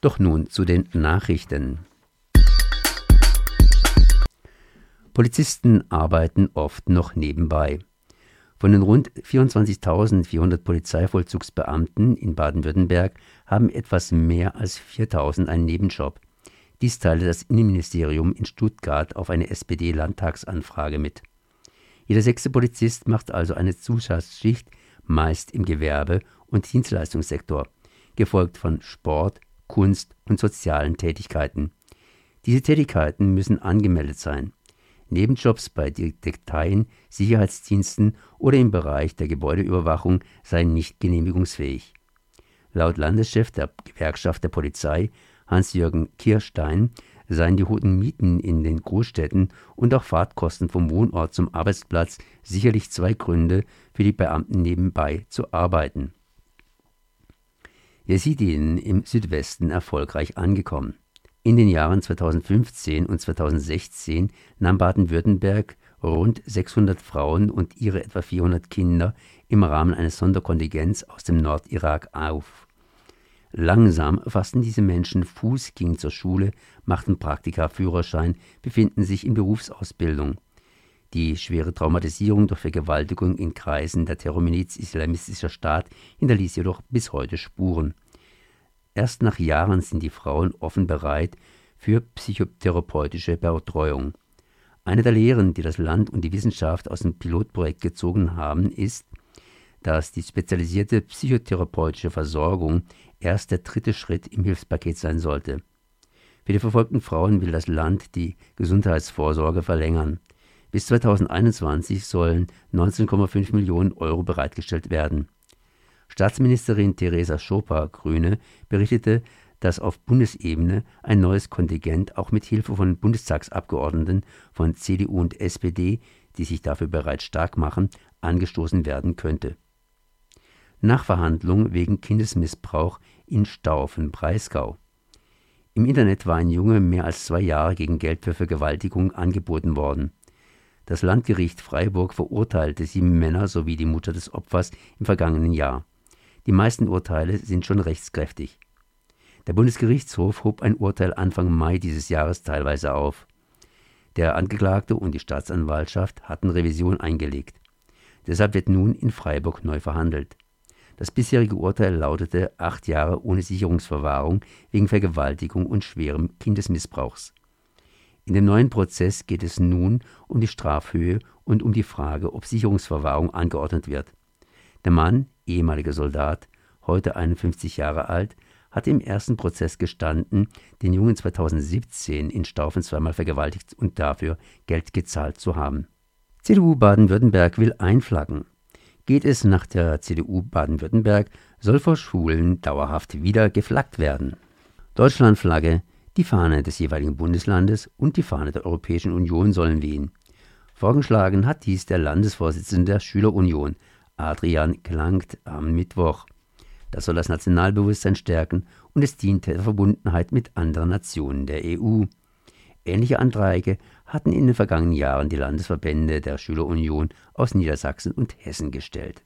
Doch nun zu den Nachrichten. Polizisten arbeiten oft noch nebenbei. Von den rund 24.400 Polizeivollzugsbeamten in Baden-Württemberg haben etwas mehr als 4.000 einen Nebenjob. Dies teilte das Innenministerium in Stuttgart auf eine SPD-Landtagsanfrage mit. Jeder sechste Polizist macht also eine Zusatzschicht, meist im Gewerbe- und Dienstleistungssektor, gefolgt von Sport, Kunst und sozialen Tätigkeiten. Diese Tätigkeiten müssen angemeldet sein. Nebenjobs bei Detekteien, Sicherheitsdiensten oder im Bereich der Gebäudeüberwachung seien nicht genehmigungsfähig. Laut Landeschef der Gewerkschaft der Polizei Hans-Jürgen Kirstein seien die hohen Mieten in den Großstädten und auch Fahrtkosten vom Wohnort zum Arbeitsplatz sicherlich zwei Gründe für die Beamten nebenbei zu arbeiten. Jesidien im Südwesten erfolgreich angekommen. In den Jahren 2015 und 2016 nahm Baden-Württemberg rund 600 Frauen und ihre etwa 400 Kinder im Rahmen eines Sonderkontingents aus dem Nordirak auf. Langsam fassten diese Menschen Fuß, gingen zur Schule, machten Praktika, Führerschein, befinden sich in Berufsausbildung. Die schwere Traumatisierung durch Vergewaltigung in Kreisen der Terrormiliz Islamistischer Staat hinterließ jedoch bis heute Spuren. Erst nach Jahren sind die Frauen offen bereit für psychotherapeutische Betreuung. Eine der Lehren, die das Land und die Wissenschaft aus dem Pilotprojekt gezogen haben, ist, dass die spezialisierte psychotherapeutische Versorgung erst der dritte Schritt im Hilfspaket sein sollte. Für die verfolgten Frauen will das Land die Gesundheitsvorsorge verlängern. Bis 2021 sollen 19,5 Millionen Euro bereitgestellt werden. Staatsministerin Theresa Schoper, Grüne, berichtete, dass auf Bundesebene ein neues Kontingent auch mit Hilfe von Bundestagsabgeordneten von CDU und SPD, die sich dafür bereits stark machen, angestoßen werden könnte Nachverhandlung wegen Kindesmissbrauch in Staufen-Breisgau. Im Internet war ein Junge mehr als zwei Jahre gegen Geld für Vergewaltigung angeboten worden. Das Landgericht Freiburg verurteilte sieben Männer sowie die Mutter des Opfers im vergangenen Jahr. Die meisten Urteile sind schon rechtskräftig. Der Bundesgerichtshof hob ein Urteil Anfang Mai dieses Jahres teilweise auf. Der Angeklagte und die Staatsanwaltschaft hatten Revision eingelegt. Deshalb wird nun in Freiburg neu verhandelt. Das bisherige Urteil lautete acht Jahre ohne Sicherungsverwahrung wegen Vergewaltigung und schwerem Kindesmissbrauchs. In dem neuen Prozess geht es nun um die Strafhöhe und um die Frage, ob Sicherungsverwahrung angeordnet wird. Der Mann, ehemaliger Soldat, heute 51 Jahre alt, hatte im ersten Prozess gestanden, den Jungen 2017 in Staufen zweimal vergewaltigt und dafür Geld gezahlt zu haben. CDU Baden-Württemberg will einflaggen. Geht es nach der CDU Baden-Württemberg, soll vor Schulen dauerhaft wieder geflaggt werden. Deutschlandflagge, die Fahne des jeweiligen Bundeslandes und die Fahne der Europäischen Union sollen wehen. Vorgeschlagen hat dies der Landesvorsitzende der Schülerunion, Adrian Klangt, am Mittwoch. Das soll das Nationalbewusstsein stärken und es dient der Verbundenheit mit anderen Nationen der EU. Ähnliche Anträge hatten in den vergangenen Jahren die Landesverbände der Schülerunion aus Niedersachsen und Hessen gestellt